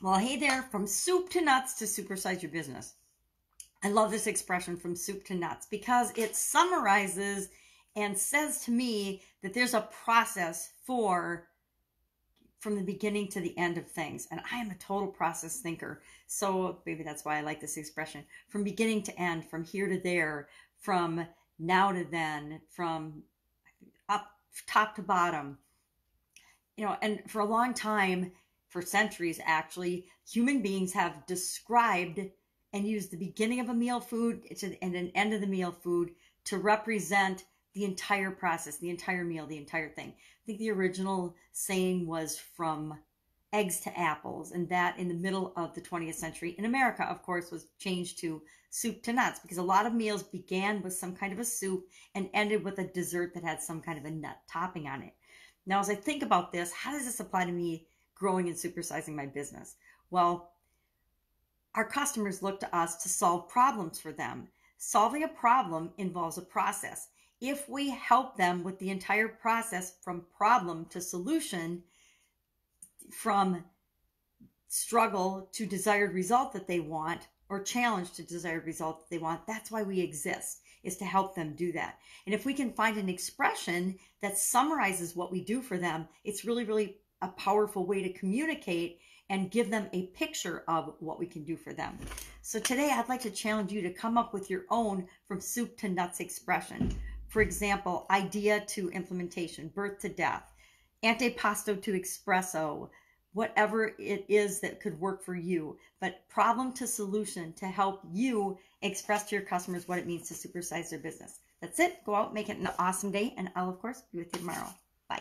Well, hey there, from soup to nuts to supersize your business. I love this expression from soup to nuts because it summarizes and says to me that there's a process for from the beginning to the end of things. And I am a total process thinker. So maybe that's why I like this expression from beginning to end, from here to there, from now to then, from up top to bottom. You know, and for a long time, for centuries actually, human beings have described and used the beginning of a meal food and an end of the meal food to represent the entire process, the entire meal, the entire thing. I think the original saying was from eggs to apples, and that in the middle of the 20th century in America, of course, was changed to soup to nuts because a lot of meals began with some kind of a soup and ended with a dessert that had some kind of a nut topping on it. Now, as I think about this, how does this apply to me growing and supersizing my business? Well, our customers look to us to solve problems for them. Solving a problem involves a process. If we help them with the entire process from problem to solution, from struggle to desired result that they want, or challenge to desired result that they want, that's why we exist, is to help them do that. And if we can find an expression that summarizes what we do for them, it's really, really a powerful way to communicate and give them a picture of what we can do for them. So today I'd like to challenge you to come up with your own from soup to nuts expression. For example, idea to implementation, birth to death, antipasto to espresso, whatever it is that could work for you, but problem to solution to help you express to your customers what it means to supersize their business. That's it. Go out, make it an awesome day, and I'll, of course, be with you tomorrow. Bye.